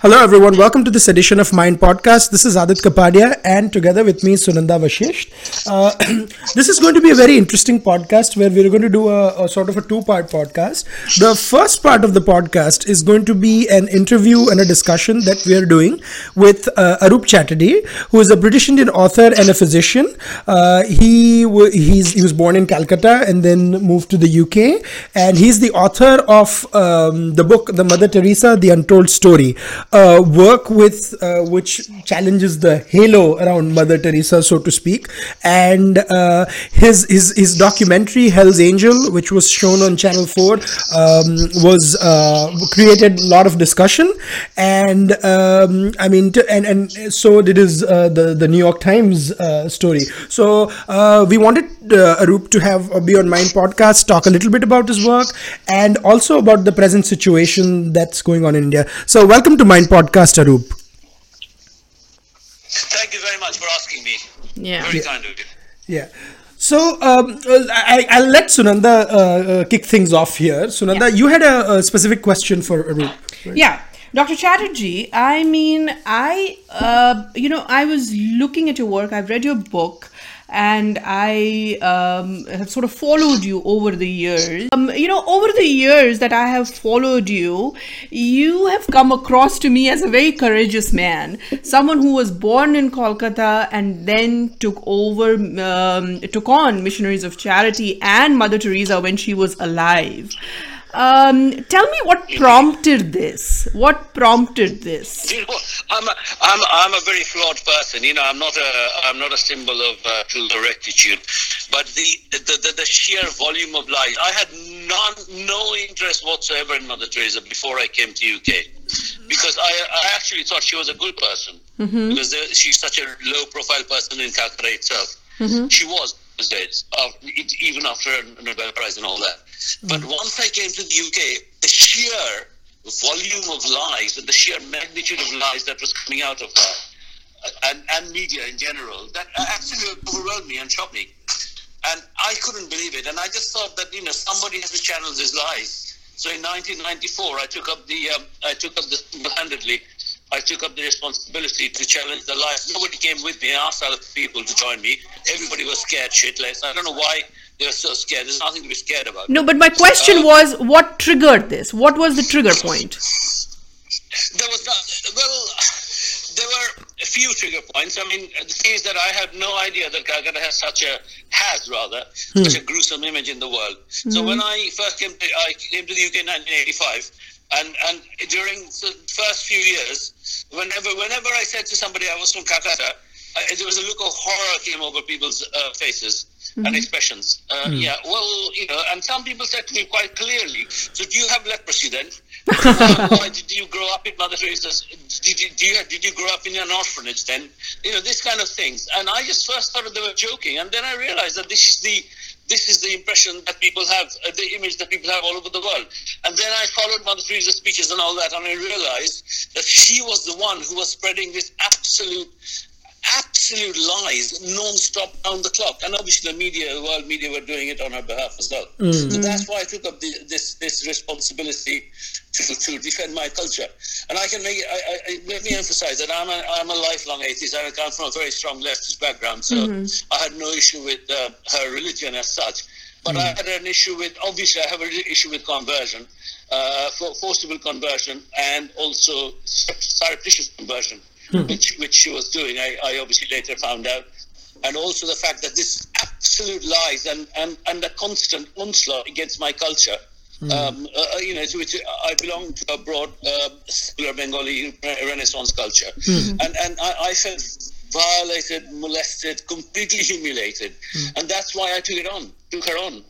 Hello, everyone. Welcome to this edition of Mind Podcast. This is Aadit Kapadia, and together with me, Sunanda Vashisht. Uh, this is going to be a very interesting podcast where we're going to do a, a sort of a two part podcast. The first part of the podcast is going to be an interview and a discussion that we are doing with uh, Aroup Chatterjee, who is a British Indian author and a physician. Uh, he, w- he was born in Calcutta and then moved to the UK, and he's the author of um, the book, The Mother Teresa, The Untold Story uh, work with uh, which challenges the halo around Mother Teresa, so to speak. And uh, his, his his documentary Hell's Angel, which was shown on Channel Four, um, was uh, created a lot of discussion. And um, I mean, to, and and so did his uh, the the New York Times uh, story. So we wanted Aroup to have a Beyond Mind podcast, talk a little bit about his work, and also about the present situation that's going on in India. So welcome to Mind podcast, Aroup. Thank you very much for asking me. Yeah. Very yeah. kind of you. Yeah. So um, I, will let Sunanda uh, uh, kick things off here. Sunanda, yeah. you had a, a, specific question for Aroup. Right? Yeah. Dr. Chatterjee, I mean, I, uh, you know, I was looking at your work. I've read your book and I um, have sort of followed you over the years. Um, you know, over the years that I have followed you, you have come across to me as a very courageous man, someone who was born in Kolkata and then took over, um, took on Missionaries of Charity and Mother Teresa when she was alive. Um, tell me what prompted this. What prompted this? You know, I'm a, I'm, I'm a very flawed person. You know, I'm not a I'm not a symbol of uh, true rectitude, but the, the, the the sheer volume of lies. I had none, no interest whatsoever in Mother Teresa before I came to UK, because I I actually thought she was a good person mm-hmm. because there, she's such a low profile person in Calcutta itself. Mm-hmm. She was those days, uh, even after Nobel Prize and all that. But mm. once I came to the UK, the sheer volume of lies and the sheer magnitude of lies that was coming out of her and, and media in general, that actually overwhelmed me and shocked me. And I couldn't believe it. And I just thought that, you know, somebody has to channel these lies. So in 1994, I took up the, um, I took up the single-handedly I took up the responsibility to challenge the lies. Nobody came with me. I asked other people to join me. Everybody was scared shitless. I don't know why they were so scared. There's nothing to be scared about. No, but my question uh, was what triggered this? What was the trigger point? There was not, well, there were a few trigger points. I mean, the thing is that I had no idea that Calcutta has such a, has rather, hmm. such a gruesome image in the world. Mm-hmm. So when I first came to, I came to the UK in 1985, and and during the first few years, whenever whenever I said to somebody I was from Calcutta, I, there was a look of horror came over people's uh, faces mm-hmm. and expressions. Uh, mm. Yeah, well, you know, and some people said to me quite clearly, "So do you have leprosy then? why did you grow up in Mother Teresa's? Did you, you, did you grow up in an orphanage then? You know, this kind of things." And I just first thought they were joking, and then I realized that this is the this is the impression that people have, uh, the image that people have all over the world. And then I followed Mother Teresa's speeches and all that, and I realized that she was the one who was spreading this absolute absolute lies non-stop down the clock and obviously the media the world media were doing it on her behalf as well mm-hmm. so that's why i took up the, this this responsibility to, to defend my culture and i can make it I, I, let me emphasize that i'm a, I'm a lifelong atheist i come from a very strong leftist background so mm-hmm. i had no issue with uh, her religion as such but mm. I had an issue with, obviously, I have an issue with conversion, uh, for forcible conversion, and also surreptitious conversion mm-hmm. which, which she was doing. I, I obviously later found out. And also the fact that this absolute lies and, and, and the constant onslaught against my culture. Mm. Um, uh, uh you know, to which I belong to a broad uh, secular Bengali Renaissance culture, mm. and and I, I felt violated, molested, completely humiliated, mm. and that's why I took it on, took her on.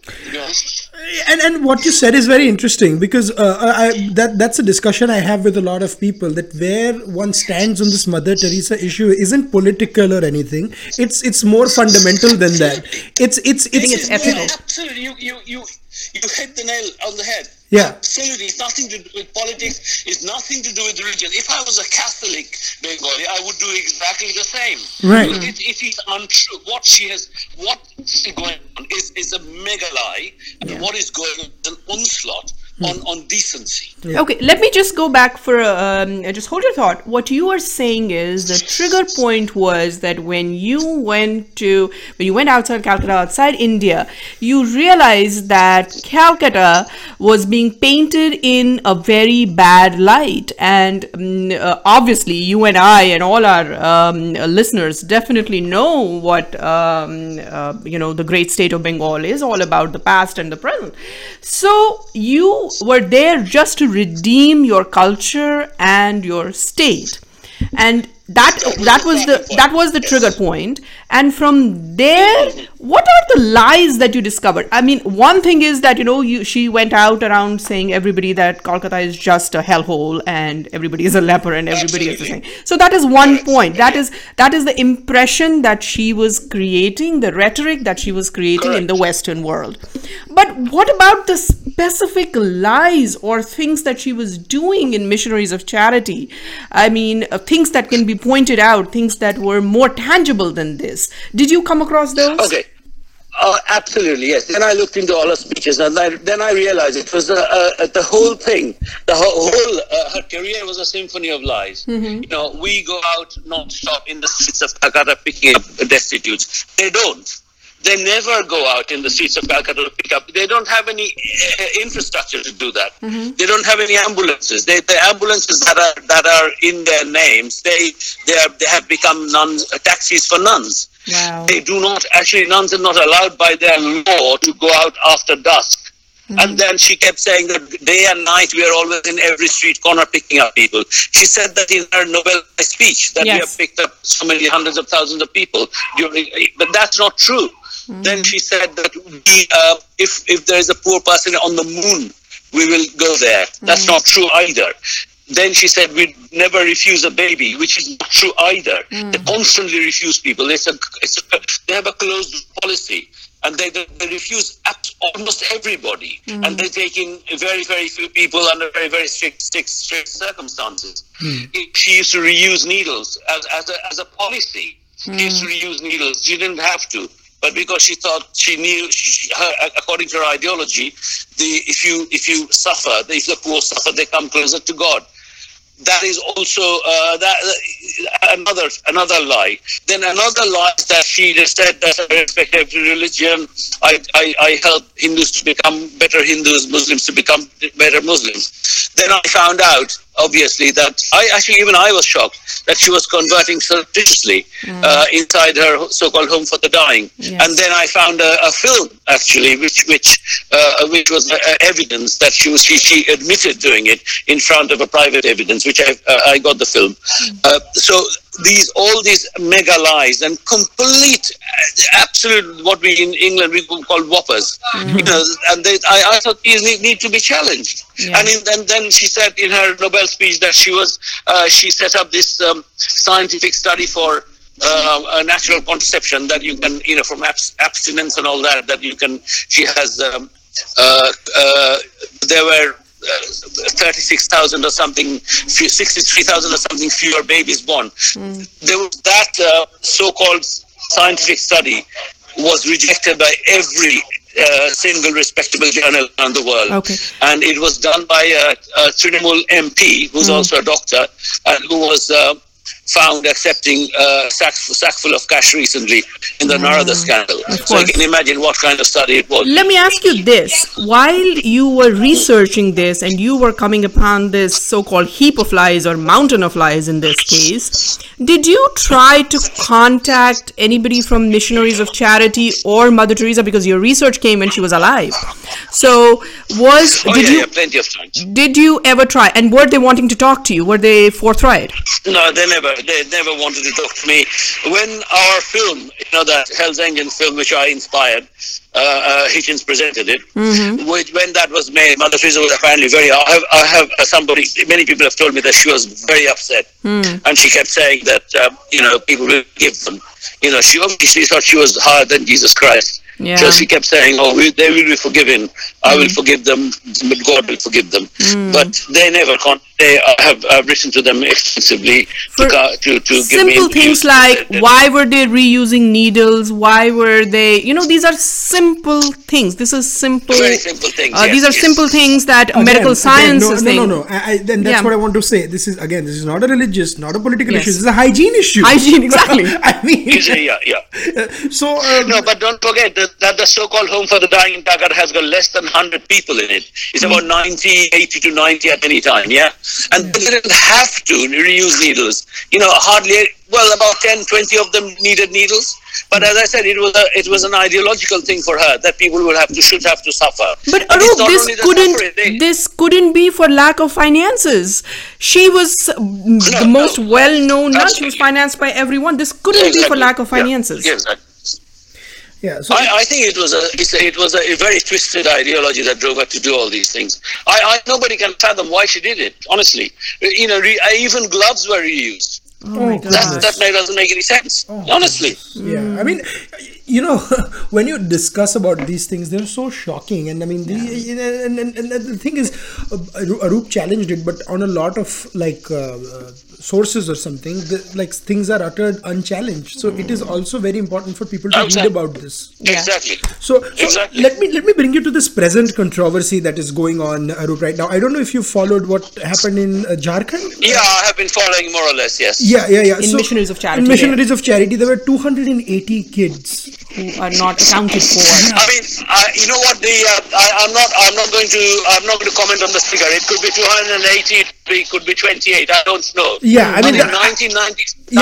And and what you said is very interesting because uh, I, that that's a discussion I have with a lot of people that where one stands on this Mother Teresa issue isn't political or anything. It's it's more fundamental than that. It's it's it's, it's ethical. Absolutely, you you you you hit the nail on the head yeah. Absolutely. It's nothing to do with politics. It's nothing to do with religion. If I was a Catholic Bengali, I would do exactly the same. Right. It, it is untrue. What she has, what is going on is, is a mega lie. And what is going on is an onslaught on, on decency. Okay, let me just go back for um, just hold your thought. What you are saying is the trigger point was that when you went to when you went outside Calcutta, outside India, you realized that Calcutta was being painted in a very bad light, and um, uh, obviously you and I and all our um, listeners definitely know what um, uh, you know the great state of Bengal is all about the past and the present. So you were there just to redeem your culture and your state. And that that was the that was the trigger point. And from there what are the lies that you discovered? I mean one thing is that you know you she went out around saying everybody that kolkata is just a hellhole and everybody is a leper and everybody is the same. So that is one point. That is that is the impression that she was creating the rhetoric that she was creating in the western world. But what about the specific lies or things that she was doing in missionaries of charity? I mean uh, things that can be pointed out, things that were more tangible than this. Did you come across those? Okay. Uh, absolutely, yes. Then I looked into all her speeches, and I, then I realized it was uh, uh, the whole thing. The whole, whole uh, her career was a symphony of lies. Mm-hmm. You know, we go out non-stop in the streets of Calcutta picking up destitutes. They don't. They never go out in the streets of Calcutta to pick up. They don't have any uh, infrastructure to do that. Mm-hmm. They don't have any ambulances. They, the ambulances that are that are in their names, they they are they have become nuns uh, taxis for nuns. Wow. They do not actually nuns are not allowed by their law to go out after dusk. And then she kept saying that day and night we are always in every street corner picking up people. She said that in her Nobel speech that we have picked up so many hundreds of thousands of people. during- But that's not true. Mm-hmm. Then she said that we, uh, if if there is a poor person on the moon, we will go there. That's mm. not true either. Then she said we'd never refuse a baby, which is not true either. Mm. They constantly refuse people. It's a, it's a, they have a closed policy. And they, they, they refuse almost everybody. Mm. And they take in very, very few people under very, very strict, strict, strict circumstances. Hmm. She used to reuse needles as, as, a, as a policy. She used to reuse needles. She didn't have to but because she thought she knew, she, her, according to her ideology, the if you if you suffer, if the poor suffer, they come closer to God. That is also uh, that uh, another another lie. Then another lie that she just said that I respect every religion. I, I, I help Hindus to become better Hindus, Muslims to become better Muslims. Then I found out, obviously, that I actually even I was shocked that she was converting surreptitiously uh, inside her so-called home for the dying. Yes. And then I found a, a film actually, which which uh, which was uh, evidence that she was she, she admitted doing it in front of a private evidence, which I uh, I got the film. Uh, so these all these mega lies and complete uh, absolute what we in England we call whoppers, you know, and they, I, I thought these need, need to be challenged. Yeah. And in, and then she said in her Nobel speech that she was uh, she set up this um, scientific study for uh, a natural contraception that you can, you know, from abs- abstinence and all that, that you can, she has, um, uh, uh, there were 36,000 or something, 63,000 or something fewer babies born. There was that uh, so-called scientific study was rejected by every uh, single respectable journal around the world. Okay. And it was done by a, a Trinamool MP, who's also a doctor, and who was uh, found accepting a sack, sackful of cash recently in the mm. Narada scandal. So you can imagine what kind of study it was. Let me ask you this. While you were researching this and you were coming upon this so called heap of lies or mountain of lies in this case, did you try to contact anybody from Missionaries of Charity or Mother Teresa because your research came when she was alive? So, was Oh, did yeah, you yeah, plenty of times. did you ever try and were they wanting to talk to you? Were they forthright? No, they never, they never wanted to talk to me. When our film, you know, that Hell's Angel film, which I inspired, uh, uh, Hitchens presented it. Which, when that was made, Mother Teresa was apparently very. I have, I have uh, somebody. Many people have told me that she was very upset, and she kept saying that um, you know people will give them. You know, she obviously thought she was higher than Jesus Christ. Yeah. So she kept saying, "Oh, we, they will be forgiven. I will forgive them, but God will forgive them." But they never con- they I have I've written to them extensively For to, to to give me simple things like Uh, uh, why were they reusing needles why were they you know these are simple things this is simple Very simple things, uh, yes, these are yes. simple things that Again, medical science no, is no, saying no, no. I, I, then that's Yeah. what I want to say. This is again, this is not a religious, not a political Yes. issue. This is a hygiene issue. Hygiene, exactly. I mean, yeah, yeah. so um, No, but don't forget that, that the so-called home for the dying in Calcutta has got less than 100 people in it. It's about 90, 80 to 90 at any time, yeah? And they didn't have to reuse needles. You know, hardly, well, about 10, 20 of them needed needles. But as I said, it was a, it was an ideological thing for her that people will have to, should have to suffer. But Aroup, this couldn't they- this couldn't be for lack of finances. She was mm, the no. most well-known nun. She was financed by everyone. This couldn't be for lack of finances. Yeah, exactly. Yeah. So I, I think it was a, it's a it was a, very twisted ideology that drove her to do all these things. I, I nobody can fathom why she did it. Honestly, you know, re, even gloves were reused. Oh my Oh, god. That that may- doesn't make any sense. honestly, yeah i mean you know when you discuss about these things they're so shocking and i mean the, you and, and, and the thing is uh, aroup challenged it but on a lot of like uh, uh, sources or something the, like things are uttered unchallenged so it is also very important for people to read about this Yeah. exactly. so, so Exactly. let me let me bring you to this present controversy that is going on Aroup right now i don't know if you followed what happened in uh, jharkhand Yeah, I have been following more or less. Yes. yeah yeah yeah In Missionaries of Charity in there. missionaries of charity there were 280 kids Who are not accounted for. I mean, I, you know what? The uh, I, I'm not. I'm not going to. I'm not going to comment on the figure. It could be 280. It could be 28. I don't know. Yeah, I But mean, in the- 1990, Yeah,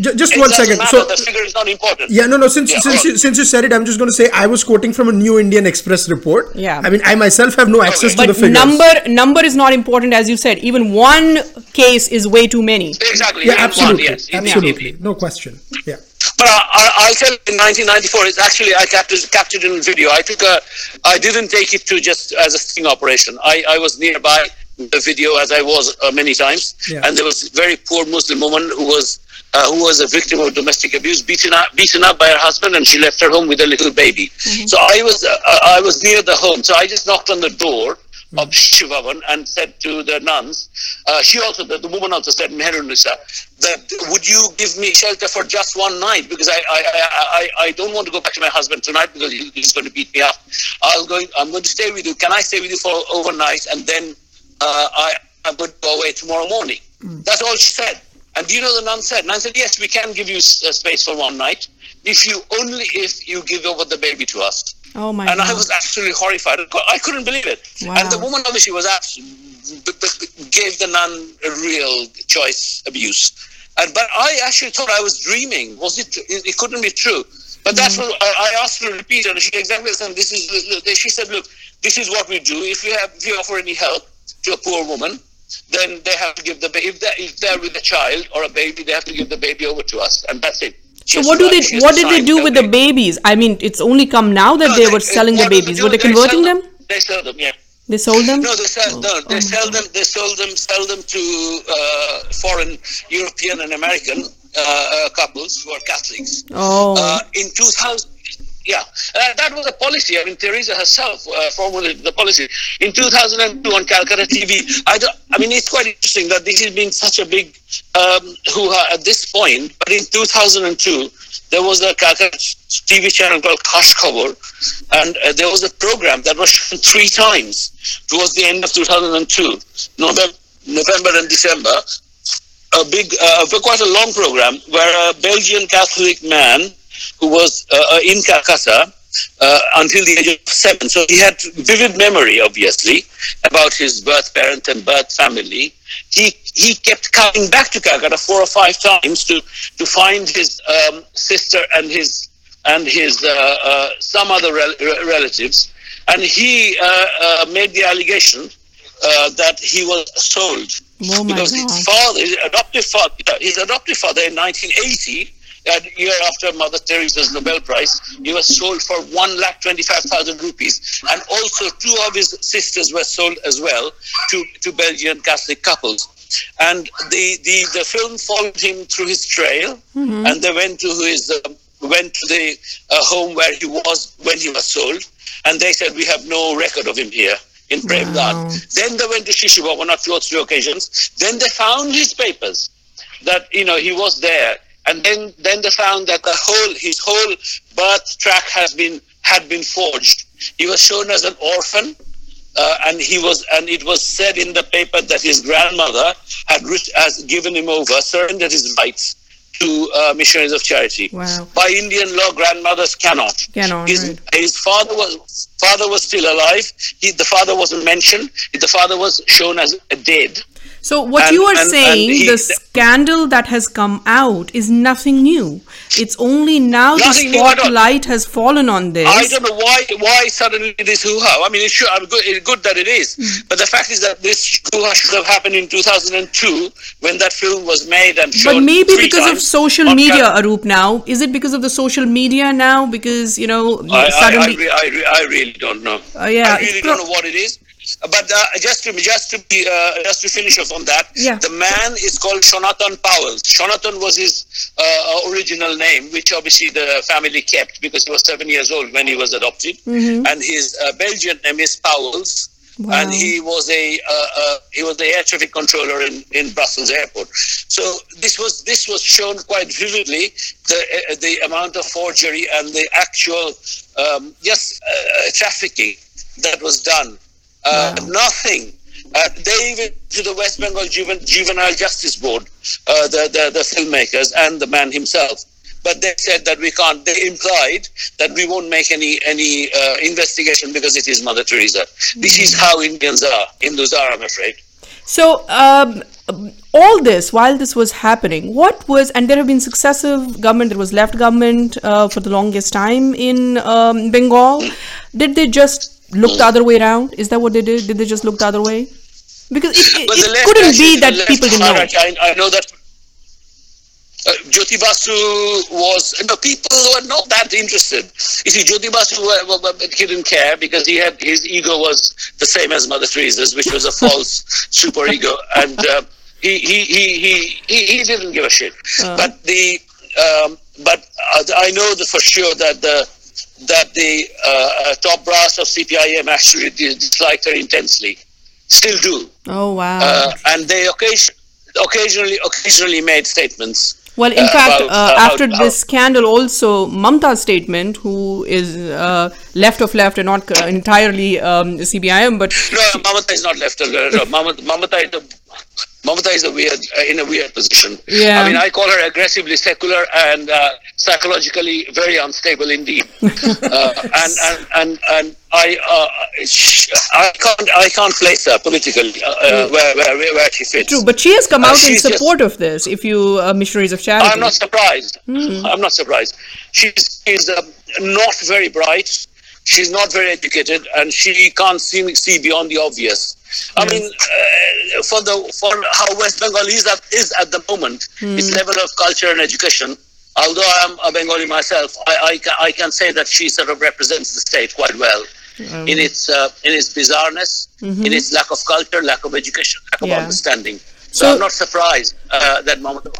90 just it one doesn't second. matter, So- the figure is not important. Yeah, no, no. Since Yeah, since you, since you said it, I'm just going to say I was quoting from a New Indian Express report. Yeah. I mean, I myself have no access to But the figures. number number is not important as you said. Even one case is way too many. Exactly. Yeah, even one, absolutely, yes, absolutely, if- no question. Yeah. But I, I, I'll tell you, in 1994, it's actually I captured, captured in video. I took a, I didn't take it to just as a sting operation. I, I was nearby the video as I was uh, many times, Yeah. and there was a very poor Muslim woman who was uh, who was a victim of domestic abuse, beaten up, beaten up by her husband, and she left her home with a little baby. So I was uh, I was near the home, so I just knocked on the door of Shishu Bhavan and said to the nuns, uh, she also, the, the woman also said, Meherunisa, that would you give me shelter for just one night? Because I, I, I, I, I don't want to go back to my husband tonight because he's going to beat me up. I'll go, I'm going to stay with you. Can I stay with you for overnight? And then uh, I, I'm going to go away tomorrow morning. That's all she said. And do you know the nun said? Nun said, yes, we can give you uh, space for one night if you only if you give over the baby to us. Oh my And I was absolutely horrified. I couldn't believe it. Wow. And the woman obviously was absolutely, gave the nun a real choice abuse. And, but I actually thought I was dreaming. Was it? It, it couldn't be true. But that's Mm. what I, I asked her to repeat, and she exactly said, "This is." She said, "Look, this is what we do. If you have, if you offer any help to a poor woman, then they have to give the baby. If they're, if they're with a child or a baby, they have to give the baby over to us, and that's it." So what do they what did they do with the babies? I mean, it's only come now that No, they were selling the they babies. do? Were they They converting them? They sell them, yeah. They sold them? No, they sell. no, they oh sell them. They sold them. Sell them to uh, foreign European and American uh, uh, couples who are Catholics. Oh. Uh, in 2000, yeah, uh, that was a policy. I mean, Teresa herself uh, formulated the policy in 2002 on Calcutta TV. I, don't, I mean, it's quite interesting that this has been such a big um, hoo-ha at this point. But in 2002, there was a TV channel called Kash Khabar, and uh, there was a program that was shown three times towards the end of 2002, November, November and December. A big, uh, quite a long program where a Belgian Catholic man who was uh, uh, in Calcutta uh, until the age of seven. So he had vivid memory, obviously, about his birth parent and birth family. He he kept coming back to Calcutta four or five times to to find his um, sister and his and his uh, uh, some other rel- relatives, and he uh, uh, made the allegation uh, that he was sold Oh because God. his father, his adoptive father, his adoptive father in 1980, a year after Mother Teresa's Nobel Prize, he was sold for one lakh twenty-five thousand rupees, and also two of his sisters were sold as well to to Belgian Catholic couples. And the the, the film followed him through his trail, and they went to his um, went to the uh, home where he was when he was sold, and they said we have no record of him here in Prem Dan. Then they went to Shishu Bhavan on two or three occasions. Then they found his papers that you know he was there, and then then they found that the whole his whole birth track has been had been forged. He was shown as an orphan. Uh, and he was, and it was said in the paper that his grandmother had writ- has given him over, surrendered his rights to uh, missionaries of charity. Wow. By Indian law, grandmothers cannot. Cannot, His, right. his father was father was still alive. He, the father wasn't mentioned. The father was shown as dead. So what And- you are and- and saying, he- the scandal that has come out is nothing new. It's only now the Nothing new at all. spotlight has fallen on this. I don't know why why suddenly this hoo-ha. I mean, it's, sure, I'm good, it's good that it is, Hmm. but the fact is that this hoo-ha should have happened in 2002 when that film was made and shown. But maybe because of social media, Aroup. Now, is it because of the social media now? Because you know, I, I, I, suddenly, re- I, re- I really don't know. Uh, yeah, I really pro- don't know what it is. But uh, just to just to be uh, just to finish off on that, Yeah. the man is called Jonathan Powell. Jonathan was his uh, original name, which obviously the family kept because he was seven years old when he was adopted, and his uh, Belgian name is Powell's. Wow. And he was a uh, uh, he was the air traffic controller in, in Brussels airport. So this was this was shown quite vividly the uh, the amount of forgery and the actual um, yes uh, trafficking that was done. Uh, Nothing. Uh, they even to the West Bengal Juven- Juvenile Justice Board, uh, the, the the filmmakers and the man himself. But they said that we can't. They implied that we won't make any any uh, investigation because it is Mother Teresa. This is how Indians are. Hindus are, I'm afraid. So, um, all this while this was happening, what was and there have been successive government. There was left government uh, for the longest time in um, Bengal. Did they just look the other way around? Is that what they did? Did they just look the other way? Because it, it, it couldn't be that people didn't know. I, I know that. Uh, Jyoti Basu was no people were not that interested. You see, Jyoti Basu uh, well, well, he didn't care because he had his ego was the same as Mother Teresa's, which was a false super ego, and uh, he, he, he, he, he didn't give a shit. But the um, but uh, I know that for sure that the that the uh, uh, top brass of CPIM actually disliked her intensely, still do Oh wow. uh, and they occasion, occasionally occasionally made statements. Well, in uh, fact, about, uh, after how- this scandal, also Mamta's statement, who is uh, left of left and not entirely um, CPIM, but No, Mamata is not left. Uh, no, Mamata, Mamata is a Mamata is a weird uh, in a weird position. Yeah. I mean, I call her aggressively secular and uh, psychologically very unstable indeed. uh, and and and and I uh, I can't I can't place her politically uh, uh, where, where where she fits. true. But she has come out in she's just- support of this. If you uh, missionaries of charity, I'm not surprised. Hmm. I'm not surprised. She's, she's uh, not very bright. She's not very educated, and she can't see, see beyond the obvious. I mean, uh, for the for how West Bengal is at, is at the moment, Hmm. its level of culture and education. Although I'm a Bengali myself, I, I, I can say that she sort of represents the state quite well in its uh, in its bizarreness, in its lack of culture, lack of education, lack of Mm-hmm. Understanding. So, So- I'm not surprised uh, that Mamata.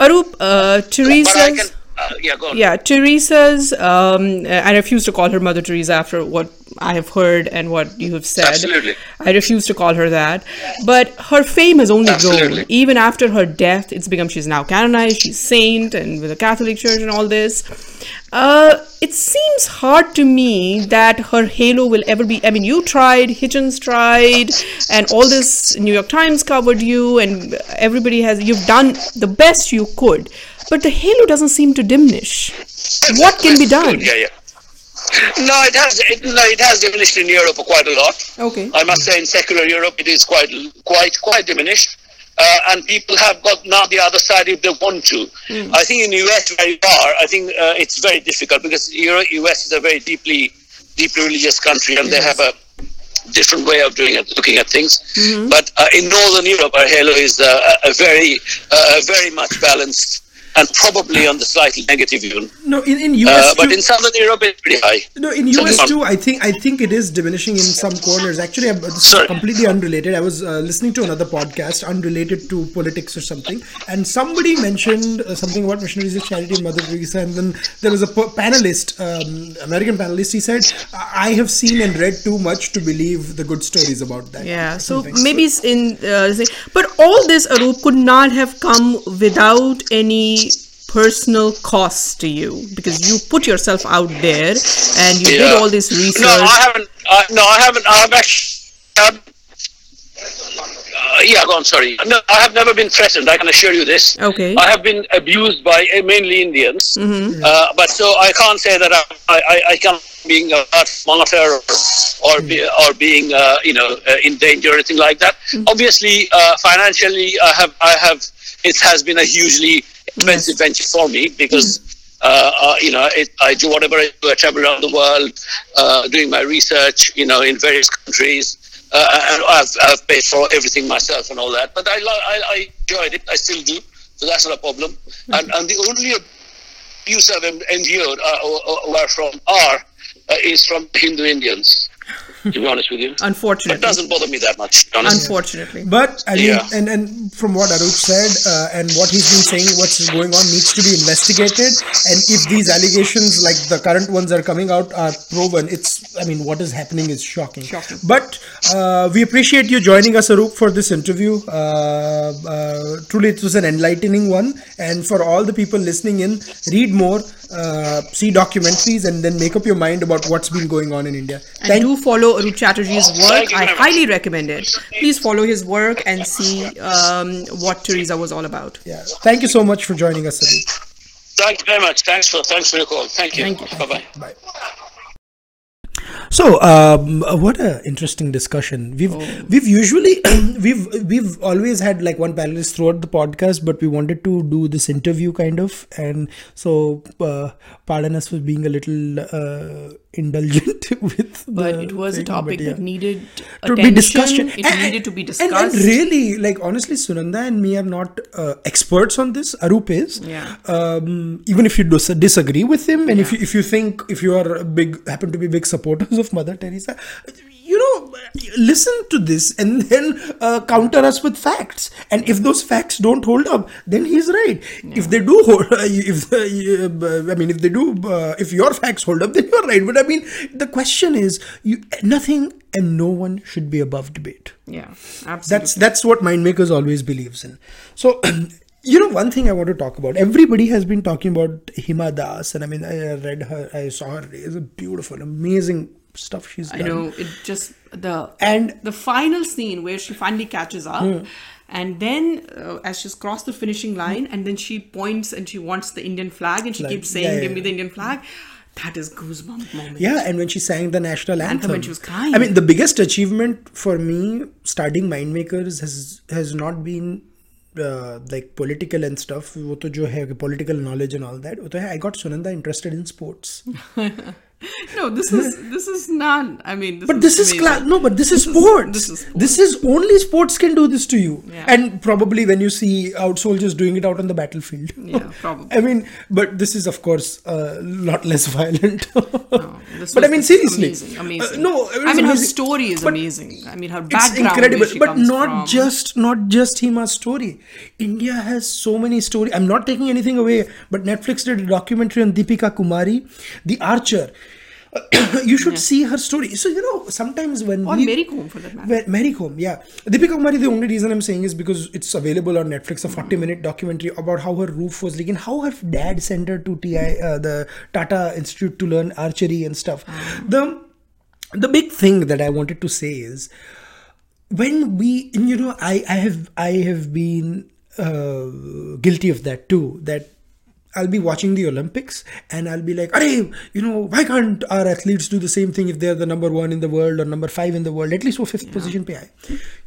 Aroup, uh, But Uh, yeah, go on. Yeah, Teresa's. Um, I refuse to call her Mother Teresa after what I have heard and what you have said. Absolutely. I refuse to call her that. But her fame has only grown. Even after her death, it's become she's now canonized, she's saint, and with the Catholic Church and all this. Uh, it seems hard to me that her halo will ever be. I mean, you tried, Hitchens tried, and all this New York Times covered you, and everybody has. You've done the best you could, but the halo doesn't seem to diminish. What can be done? Yeah, yeah. No, it has. It, no, it has diminished in Europe quite a lot. Okay. I must say, in secular Europe, it is quite, quite, quite diminished. Uh, and people have got now the other side if they want to. I think in the US where you are, I think uh, it's very difficult because Euro- US is a very deeply, deeply religious country, and they have a different way of doing it, looking at things. But uh, in Northern Europe, our halo is uh, a very, uh, very much balanced and probably on the slightly negative even. No, in, in Uh, US but too. in Southern Europe, it's pretty high. No, in US go too, I think I think it is diminishing in some corners. Actually, I'm- this is completely unrelated. I was uh, listening to another podcast, unrelated to politics or something, and somebody mentioned uh, something about missionaries of charity and Mother Teresa, and then there was a p- panelist, um, American panelist. He said, "I have seen and read too much to believe the good stories about that." Yeah, so maybe it's in, uh, but all this Aroup could not have come without any personal cost to you because you put yourself out there and you did all this research. No, I haven't. Uh, no, I haven't. I've actually. Um, uh, yeah, go on. Sorry. No, I have never been threatened. I can assure you this. Okay. I have been abused by uh, mainly Indians. Mm-hmm. Uh, but so I can't say that I I, I, can being a martyr or or, be, or being uh, you know uh, in danger or anything like that. Mm-hmm. Obviously, uh, financially, I have I have it has been a hugely expensive venture for me because. Uh, uh, you know, it, I do whatever I do. I travel around the world, uh, doing my research. You know, in various countries, uh, and I've, I've paid for everything myself and all that. But I, lo- I, I enjoyed it. I still do. So that's not a problem. And, and the only abuse I've en- endured uh, or, or- were from are uh, is from Hindu Indians. To be honest with you, but it doesn't bother me that much. to. Unfortunately. But I mean, Yeah. and and from what Aroup said uh, and what he's been saying, what's going on needs to be investigated. And if these allegations, like the current ones, are coming out, are proven, it's I mean, what is happening is shocking. Shocking. But uh, we appreciate you joining us, Aroup, for this interview. Uh, uh, truly, it was an enlightening one. And for all the people listening in, read more, uh, see documentaries, and then make up your mind about what's been going on in India. And Thank do follow Aroup Chatterjee's work. I highly recommend it. Please follow his work and see um, what Teresa was all about. yeah, thank you so much for joining us, Aroup. Thank you very much. Thanks for thanks for your call. Thank you. Thank you. Bye bye. Bye. So, um, what a interesting discussion. We've we've usually we've we've always had like one panelist throughout the podcast, but we wanted to do this interview kind of, and so uh, pardon us for being a little uh, indulgent with. But it was a topic yeah that needed to be discussed. It And- needed to be and- discussed. And, really, like honestly, Sunanda and me are not uh, experts on this. Aroup is. Yeah. Um, even if you dis- disagree with him, and if you, if you think if you are a big happen to be big supporters of Mother Teresa, you know, listen to this and then uh, counter us with facts. And if those facts don't hold up, then he's right. If they do hold, if uh, I mean, if they do, uh, if your facts hold up, then you're right. But I mean, the question is, you nothing and no one should be above debate. yeah, absolutely. That's that's what mind makers always believes in. So. You know, one thing I want to talk about. Everybody has been talking about Hima Das, and I mean, I read her, I saw her. It's a beautiful, amazing stuff she's I done. know it just the And- the final scene where she finally catches up, and then uh, as she's crossed the finishing line, and then she points and she wants the Indian flag, and she Flag. keeps saying, Yeah, yeah, "Give me yeah. the Indian flag." That is goosebump moment. Yeah, and when she sang the national anthem, when she was crying. I mean, the biggest achievement for me starting mind makers has has not been uh, like political and stuff. वो तो जो है political knowledge and all that. वो तो है, I got Sunanda interested in sports. No, this is this is not. I mean, this But this is amazing. class. No, but this is sports. this is sports. This is only sports can do this to you. Yeah. And probably when you see out soldiers doing it out on the battlefield. Yeah, probably. I mean, but this is of course a lot less violent. This but I mean, seriously, amazing, amazing. Uh, no, I mean, her story is But amazing. I mean, her background. It's incredible, but not from. just not just Hima's story. India has so many stories. I'm not taking anything away, but Netflix did a documentary on Deepika Kumari, The Archer. You should see her story. So you know, sometimes when or we, Mary Kom for that matter. Mary Kom, yeah. Deepika Kumari, the only reason I'm saying is because it's available on Netflix, a 40 minute documentary about how her roof was leaking, how her dad sent her to TI, uh, the Tata Institute to learn archery and stuff. The the big thing that I wanted to say is when we, you know, I, I have I have been uh, guilty of that too. That I'll be watching the Olympics and I'll be like, Arey, you know, why can't our athletes do the same thing if they're the number one in the world or number five in the world, at least for fifth position PI?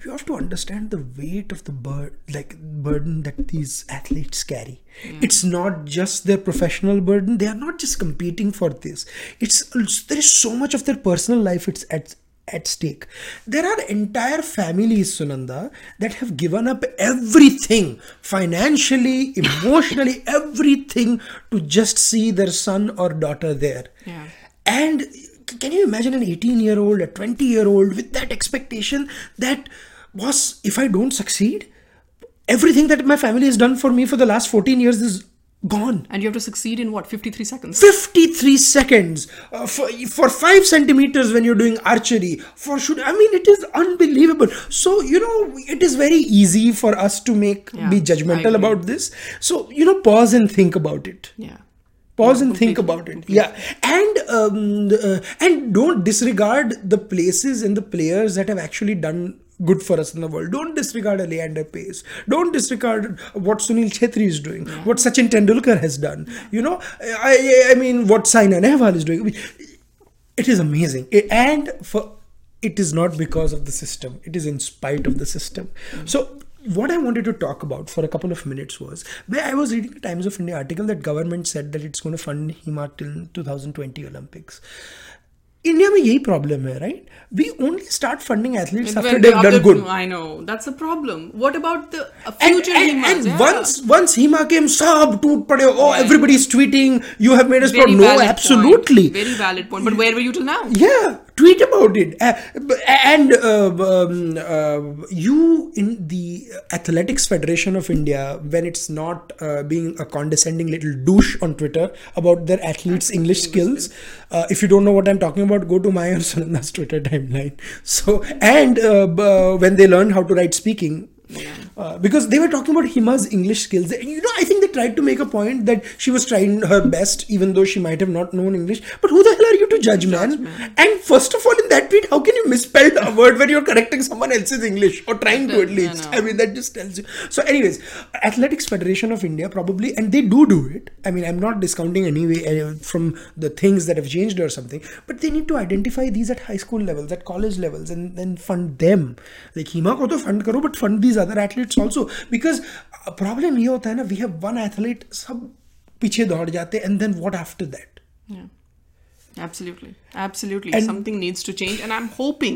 You have to understand the weight of the bird, like burden that these athletes carry. It's not just their professional burden. They are not just competing for this. It's there is so much of their personal life. It's at at stake. There are entire families, Sunanda, that have given up everything financially, emotionally, everything to just see their son or daughter there. Yeah. And can you imagine an 18 year old, a 20 year old with that expectation that was, if I don't succeed, everything that my family has done for me for the last 14 years is gone. And you have to succeed in what, 53 seconds? 53 seconds. Uh, for, for 5 centimeters when you're doing archery for shoot i mean it is unbelievable. So you know it is very easy for us to make Yeah, be judgmental about this. So you know pause and think about it. Yeah. pause Yeah, and think about it. yeah. And um, uh, and don't disregard the places and the players that have actually done good for us in the world. Don't disregard a leander paes. Don't disregard what sunil chhetri is doing what sachin tendulkar has done. You know i i mean what saina nehwal is doing. It is amazing. And for it is not because of the system. It is in spite of the system. Hmm. So what i wanted to talk about for a couple of minutes was where i was reading the times of india article that government said that it's going to fund hima till 2020 olympics India में यही problem है right we only start funding athletes after Well, they the done other- good I know. That's a problem. What about the uh, and, future and, Himas? and Yeah. once once Hima came, सब टूट पड़े. Oh, everybody's tweeting. You have made us Very proud. No, valid absolutely. Point. Very valid point. But where were you till now? Yeah, tweet about it. And uh, um, uh, you in the Athletics Federation of India, when it's not uh, being a condescending little douche on Twitter about their athletes' English skills, uh, if you don't know what I'm talking about, go to my or Sunanda's Twitter timeline. So, and b- when they learn how to write speaking, uh, because they were talking about Hima's English skills. You know, I think they tried to make a point that she was trying her best, even though she might have not known English. But who the hell are you to judge, man? And first of all, in that tweet, how can you misspell a word when you're correcting someone else's English or trying to at I least? know. I mean, that just tells you. So, anyways, Athletics Federation of India probably, and they do do it. I mean, I'm not discounting anyway uh, from the things that have changed or something, but they need to identify these at high school levels, at college levels, and then fund them. Like Hima ko to fund karo, but fund these other athletes athletes also because problem ये होता है ना we have one athlete सब पीछे दौड़ जाते and then what after that absolutely Absolutely, absolutely. And- Something needs to change, and I'm hoping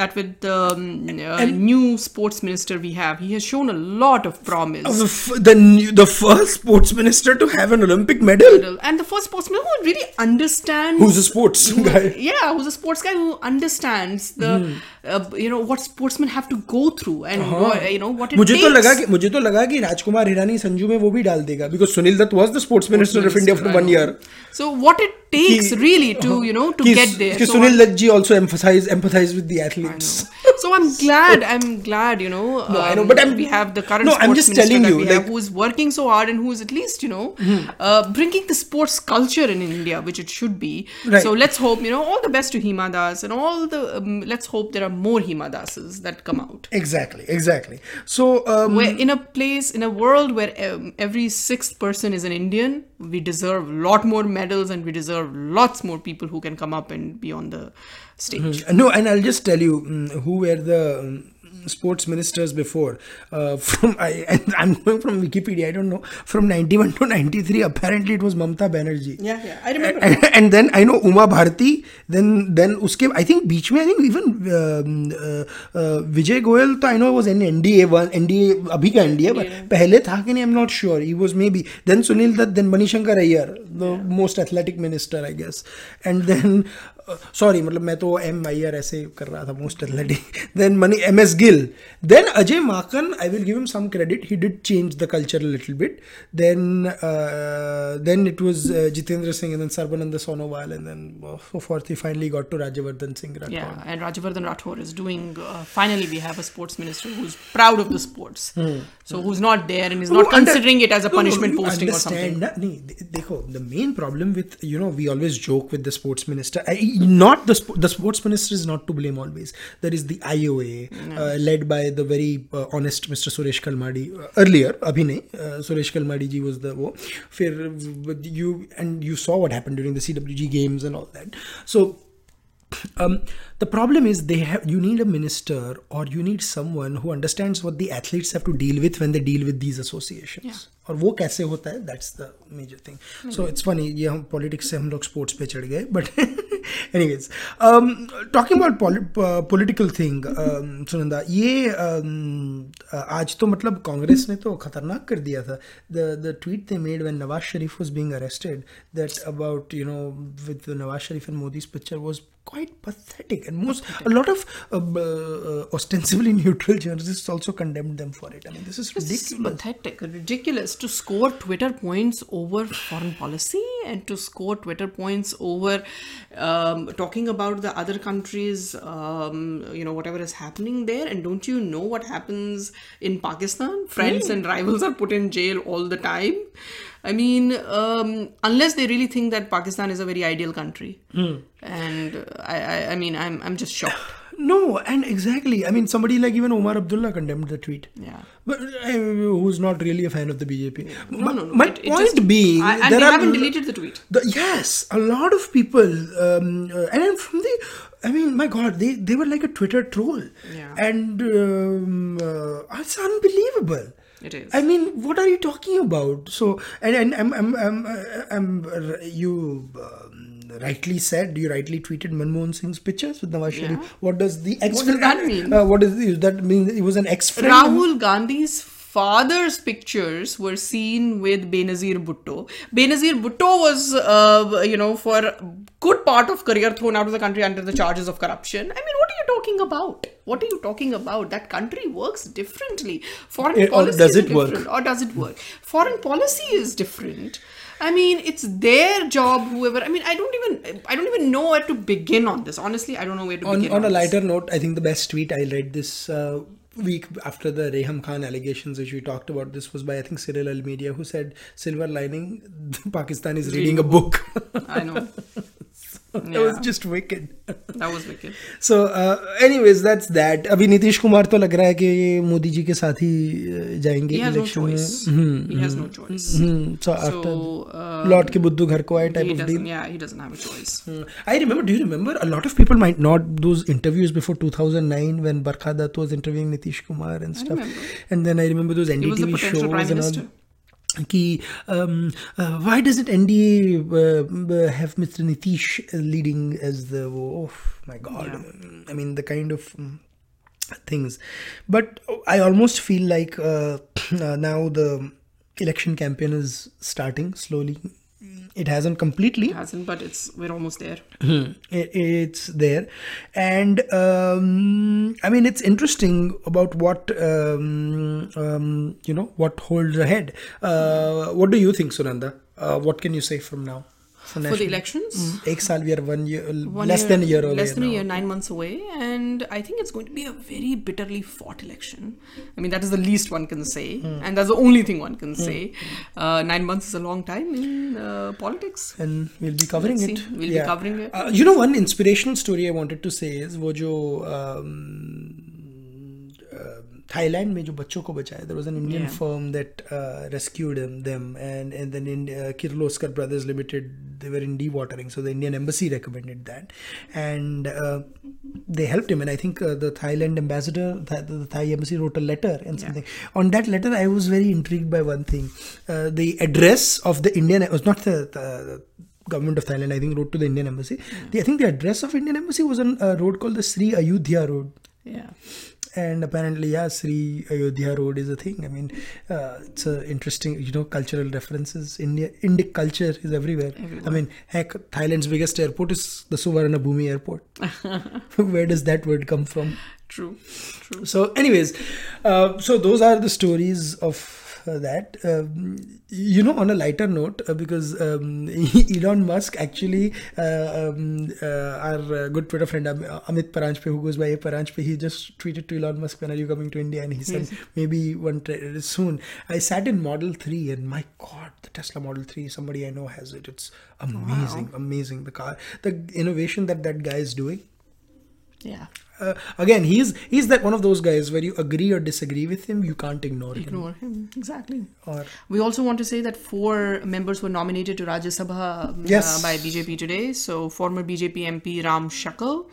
that with the um, uh, And- new sports minister we have, he has shown a lot of promise. the, f- the new, the first sports minister to have an Olympic medal and the first sportsman who really understands who's a sports guy yeah who's a sports guy who understands the Hmm. uh, you know what sportsmen have to go through and what, you know what it मुझे takes तो लगा कि मुझे तो लगा कि राजकुमार हिरानी संजू में वो भी डाल देगा because Sunil Dutt was the sports minister of India for I one know. Year so what it takes really to you know to get there. So Sunil Lajji also empathize empathize with the athletes so I'm glad. I'm glad. You know, No, I know, um, but I'm- we have the current No, I'm sports just minister telling you, like- Hmm. have, who's working so hard and who's at least you know uh, bringing the sports culture in India, which it should be. Right. So let's hope you know all the best to Hima Das and all the. Um, let's hope there are more Hima Dases that come out. exactly exactly so um, Where in a place in a world where um, every sixth person is an Indian, we deserve a lot more medals and we deserve lots more people who can come up and be on the stage. Mm-hmm. No, and I'll just tell you um, who were the um, sports ministers before. Uh, from I, I'm going from Wikipedia. I don't know. From 91 to 93, apparently it was Mamta Banerjee. Yeah, yeah, I remember. And, and, then I know Uma Bharti. Then then uske I think beach I think even um, uh, uh, Vijay Goel. I know was in NDA one NDA अभी का NDA but पहले था कि नहीं I'm not sure. He was maybe then Sunil Dutt then Manishankar Aiyar the yeah. most athletic minister I guess and then Sorry, मतलब मैं I M Iyer ऐसे कर रहा था most already then Mani M S Gill then Ajay Maken I will give him some credit he did change the culture little bit then and it was Jitendra Singh and so forth he finally got to Rajyavardhan Singh Rathore. Yeah, and Rajyavardhan Rathore is doing uh, finally we have a sports minister who's proud of the sports. Hmm. So who's not there and is not considering it as a punishment posting or something. Na, the main problem with you know we always joke with the sports minister not the sp- the sports minister is not to blame always. There is the IOA uh, led by the very uh, honest Mr. Suresh Kalmadi uh, earlier. Abhi nahi, Suresh Kalmadi ji was the wo. Fir, you and you saw what happened during the CWG games and all that. So um, the problem is they have you need a minister or you need someone who understands what the athletes have to deal with when they deal with these associations और वो कैसे होता है that's the major thing so it's funny ये हम politics से हम लोग स्पोर्ट्स पे चढ़ गए but anyways talking about political thing Sunanda ये um, आज तो मतलब कांग्रेस ने तो खतरनाक कर दिया था the the tweet they made when Nawaz Sharif was being arrested that about you know with Nawaz Sharif and मोदी's picture was quite pathetic and most a lot of uh, uh, ostensibly neutral journalists also condemned them for it i mean this is This is ridiculous pathetic, ridiculous to score Twitter points over foreign policy and to score Twitter points over um, talking about the other countries, um, you know, whatever is happening there. And don't you know what happens in Pakistan? Friends and rivals are put in jail all the time. I mean, um, unless they really think that Pakistan is a very ideal country. And I, I, I mean, I'm, I'm just shocked. no and exactly i mean somebody like even omar abdullah condemned the tweet Yeah. but uh, who's not really a fan of the bjp No, my, no, no. my it- it point just- being I, and they are haven't deleted the tweet. The, yes, a lot of people, um, uh, and from the, I mean, my God, they they were like a Twitter troll, Yeah. and um, uh, it's unbelievable. It is. I mean, what are you talking about? So, and and I'm I'm I'm, I'm you. Um, rightly said you rightly tweeted manmohan singh's pictures with nawaz sharif what does the ex does that mean? uh, what is does that mean he was an ex friend Rahul Gandhi's father's pictures were seen with Benazir Bhutto. Benazir Bhutto was, uh, you know, for a good part of career thrown out of the country under the charges of corruption. I mean, what are you talking about? What are you talking about? That country works differently. Foreign Eh, or policy does is it work? Or does it work? Foreign policy is different. I mean, it's their job. Whoever. I mean, I don't even. I don't even know where to begin on this. Honestly, I don't know where to on, begin. on a this. lighter note, I think the best tweet I read this uh, week after the Reham Khan allegations, which we talked about, this was by I think Cyril Almeida, who said, "Silver lining: Pakistan is reading, a book." I know. that Yeah. was just wicked. That was wicked. So, uh, anyways, that's that. अभी नीतीश कुमार तो लग रहा है कि मोदी जी के साथ ही uh, जाएँगे He has no इलेक्शन में. He has no choice. Hmm, so after So, uh, लौट के बुद्धू घर को आए type of deal. Yeah, he doesn't have a choice. Mm. I remember. Do you remember? A lot of people might not those interviews before 2009 when Barkha Dutt was interviewing Nitish Kumar and stuff. And then I remember those NDTV shows and all. Why doesn't NDA uh, uh, have Mr. Nitish leading as the? Oh my God! I mean the kind of. mm, things but i almost feel like uh, uh, now the election campaign is starting slowly it hasn't completely. It hasn't, but it's we're almost there. it, it's there. And um, i mean it's interesting about what um, um, you know what holds ahead. Uh, what do you think sunanda? Uh, what can you say from now for the elections. Mm. We are one year, one less year, than a year away. Less than now. a year, nine months away, and I think it's going to be a very bitterly fought election. I mean, that is the least one can say, mm. and that's the only thing one can mm. say. Uh, nine months is a long time in uh, politics, and we'll be covering Let's it. See. We'll yeah. be covering it. Uh, you know, one inspirational story I wanted to say is, wo jo, um, Thailand में जो बच्चों को बचाया there was an Indian Yeah. firm that uh, rescued them, them and and then in uh, Kirloskar Brothers Limited they were in dewatering so the Indian embassy recommended that and uh, they helped him and I think uh, the Thailand ambassador the, the Thai embassy wrote a letter and something on that letter I was very intrigued by one thing uh, the address of the Indian it was not the, the government of Thailand, I think, wrote to the Indian embassy. The, I think the address of Indian embassy was on a road called the Sri Ayodhya Road. Yeah. And apparently, yeah, Sri Ayodhya Road is a thing. I mean, uh, it's a interesting, you know, cultural references. India, Indic culture is everywhere. I mean, heck, Thailand's biggest airport is the Suvarna Bhumi Airport. Where does that word come from? True. True. So, anyways, uh, so those are the stories of that. Um, you know, on a lighter note, uh, because um, Elon Musk actually, uh, um, uh, our uh, good Twitter friend Amit Paranjpe, who goes by A Paranjpe, he just tweeted to Elon Musk, "When are you coming to India?" And he said, "Maybe one tra- soon." I sat in Model Three, and my God, the Tesla Model Three. Somebody I know has it. It's amazing, amazing. The car, the innovation that that guy is doing. Yeah. uh, again, he's he's that one of those guys where you agree or disagree with him, you can't ignore him. Ignore him. Exactly. Or We also want to say that four members were nominated to Rajya Sabha um, Yes. uh, by BJP today. So, former BJP MP Ram Shakal,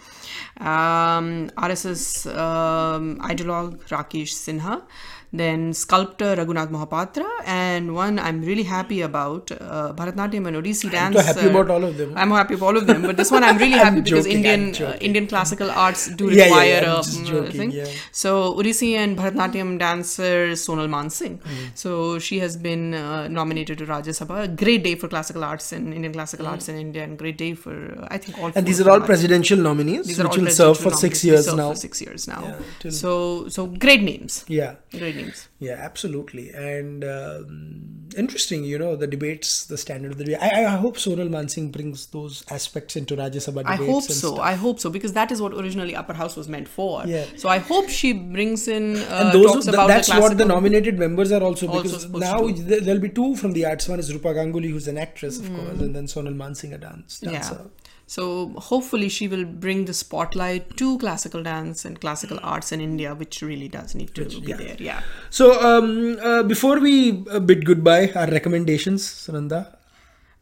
um, RSS um, ideologue Rakesh Sinha, then sculptor Raghunath Mohapatra, and one I'm really happy about, uh, Bharatnatyam and Odissi I'm dance. so happy about all of them. I'm happy about all of them, but this one I'm really happy because joking, Indian uh. Indian classical arts do Yeah, yeah, require yeah, I'm a mm, joking, thing. yeah. So Odissi and Bharatnatyam dancer Sonal Mansingh. Hmm. So she has been uh, nominated to Rajya Sabha. A great day for classical arts in Indian classical arts in India, and great day for uh, I think all. And these are all presidential nominees, These which will serve for six years now. Six years now. Yeah, so so great names. Yeah. Great names. Yeah, absolutely, and um, interesting. You know, the debates, the standard of the debate. I, I hope Sonal Mansingh brings those aspects into Rajya Sabha debates. I hope so. stuff. I hope so because that is what originally Upper House was meant for. Yeah. So I hope she brings in uh, and those talks th- that's the what the nominated members are also Also because supposed now to. th- there'll be two from the arts. One is Rupa Ganguly, who's an actress, of course, and then Sonal Mansingh, a dance dancer. Yeah. So hopefully she will bring the spotlight to classical dance and classical arts in India, which really does need to be yeah. there. Yeah. So um, uh, before we uh, bid goodbye, our recommendations, Sunanda.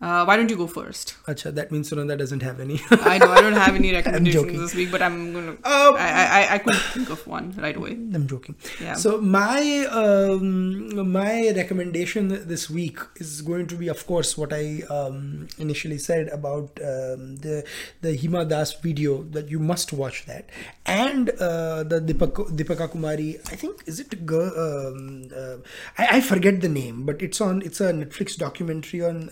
Uh, why don't you go first? Acha, that means Sunanda doesn't have any. I know I don't have any recommendations this week, but I'm gonna. Um, I, I I couldn't think of one right away. I'm joking. Yeah. So my um, my recommendation this week is going to be, of course, what I um, initially said about um, the the Hima Das video that you must watch that, and uh, the Deepaka, Deepika Kumari. I think is it girl? Um, uh, I, I forget the name, but it's on. It's a Netflix documentary on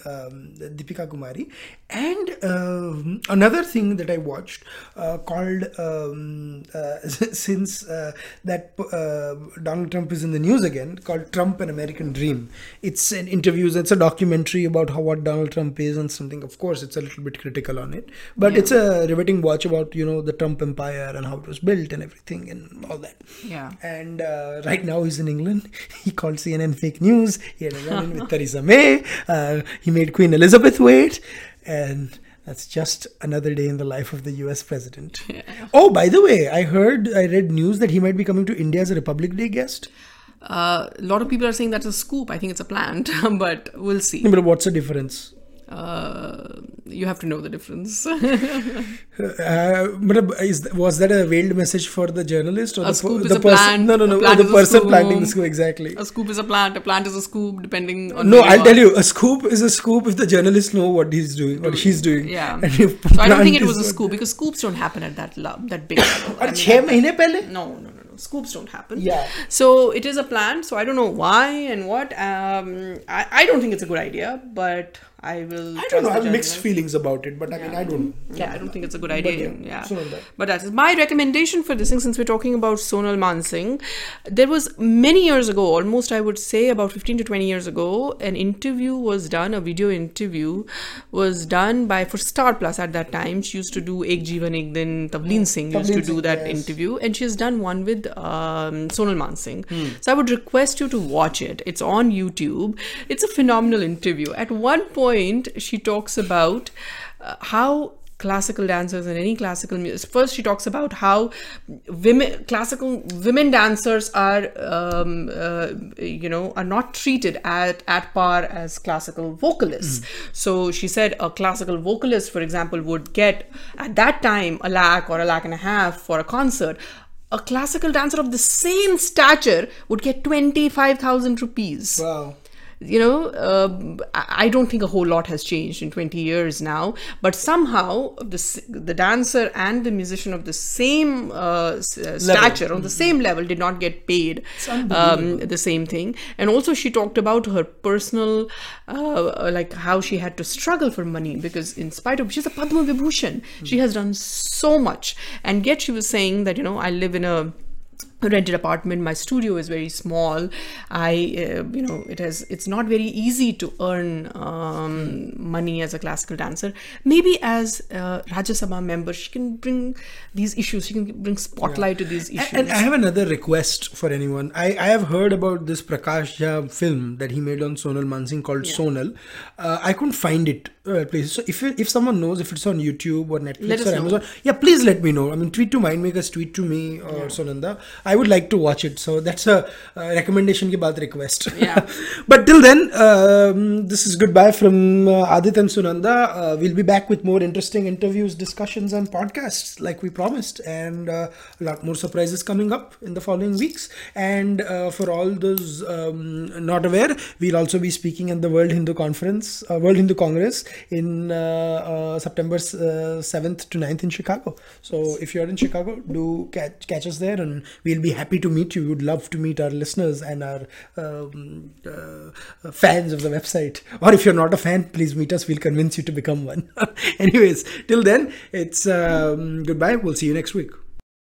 um, Deepika Kumari, and um another thing that I watched uh, called um, uh, since uh, that uh, Donald Trump is in the news again, called Trump: An American Dream. It's an interviews. It's a documentary about how what Donald Trump is and something. Of course, it's a little bit critical on it, but it's a riveting watch about you know the Trump empire and how it was built and everything and all that. Yeah. And uh, right now he's in England. He called CNN fake news. He had a run-in with Theresa May. Uh, he made Queen Elizabeth wait, and that's just another day in the life of the U.S. president. Oh, by the way, I heard, I read news that he might be coming to India as a Republic Day guest. Uh, a lot of people are saying that's a scoop. I think it's a plant, but we'll see. But what's the difference? uh, you have to know the difference. uh, uh was that a veiled message for the journalist or a the, scoop is the a person? Plant, no, no, no. The person scoop. planting the scoop exactly. A scoop is a plant. A plant is a scoop, depending on. No, I'll tell you. A scoop is a scoop if the journalist know what he's doing, what she's doing. Yeah. And so I don't think it was a scoop because scoops don't happen at that love, that big level. I mean, that, no, no, no scoops don't happen. Yeah. So it is a plant. So I don't know why and what. Um, I, I don't think it's a good idea, but I will. I don't know. I have mixed feelings about it, but I mean, I don't know. Yeah, I don't think it's a good idea. yeah, yeah, that. but that is my recommendation for this thing. Since we're talking about Sonal Mansingh, there was many years ago, almost I would say about fifteen to twenty years ago, an interview was done. A video interview was done by for Star Plus at that time. She used to do Ek Jeevan Ek Din. Tavleen Singh used to do Singh, that yes. interview, and she has done one with um, Sonal Mansingh. Hmm. So I would request you to watch it. It's on YouTube. It's a phenomenal interview. At one point, she talks about uh, how classical dancers and any classical music first she talks about how women classical women dancers are um, uh, you know are not treated at at par as classical vocalists. So she said a classical vocalist for example would get at that time a lakh or a lakh and a half for a concert. A classical dancer of the same stature would get 25000 rupees. Wow. You know, uh, I don't think a whole lot has changed in 20 years now. But somehow, the the dancer and the musician of the same uh, uh, stature, on the same level, did not get paid um, the same thing. And also, she talked about her personal, uh, like how she had to struggle for money because, in spite of she's a Padma Vibhushan, she has done so much, and yet she was saying that you know I live in a rented apartment my studio is very small i uh, you know it has it's not very easy to earn um, money as a classical dancer maybe as a rajya sabha member she can bring these issues she can bring spotlight to these issues And I have another request for anyone. I, I have heard about this Prakash Jha film that he made on Sonal Mansingh called Sonal. Uh, I couldn't find it uh, places. So if if someone knows if it's on YouTube or Netflix or know. Amazon, yeah, please let me know. I mean, tweet to Mindmakers, tweet to me or Sunanda. I would like to watch it. So that's a uh, recommendation ke baad request. Yeah. but till then, um, this is goodbye from uh, Aadit and Sunanda. Uh, we'll be back with more interesting interviews, discussions, and podcasts like we promised, and uh, a lot more surprises coming up in the following weeks. And uh, for all those um, not aware, we'll also be speaking at the World Hindu Conference, uh, World Hindu Congress in September 7th to 9th in Chicago. So if you're in Chicago, do catch, catch us there, and we'll be happy to meet you. We'd love to meet our listeners and our um, uh, fans of the website. Or if you're not a fan, please meet us. We'll convince you to become one. Anyways, till then, it's um, goodbye. We'll see you next week.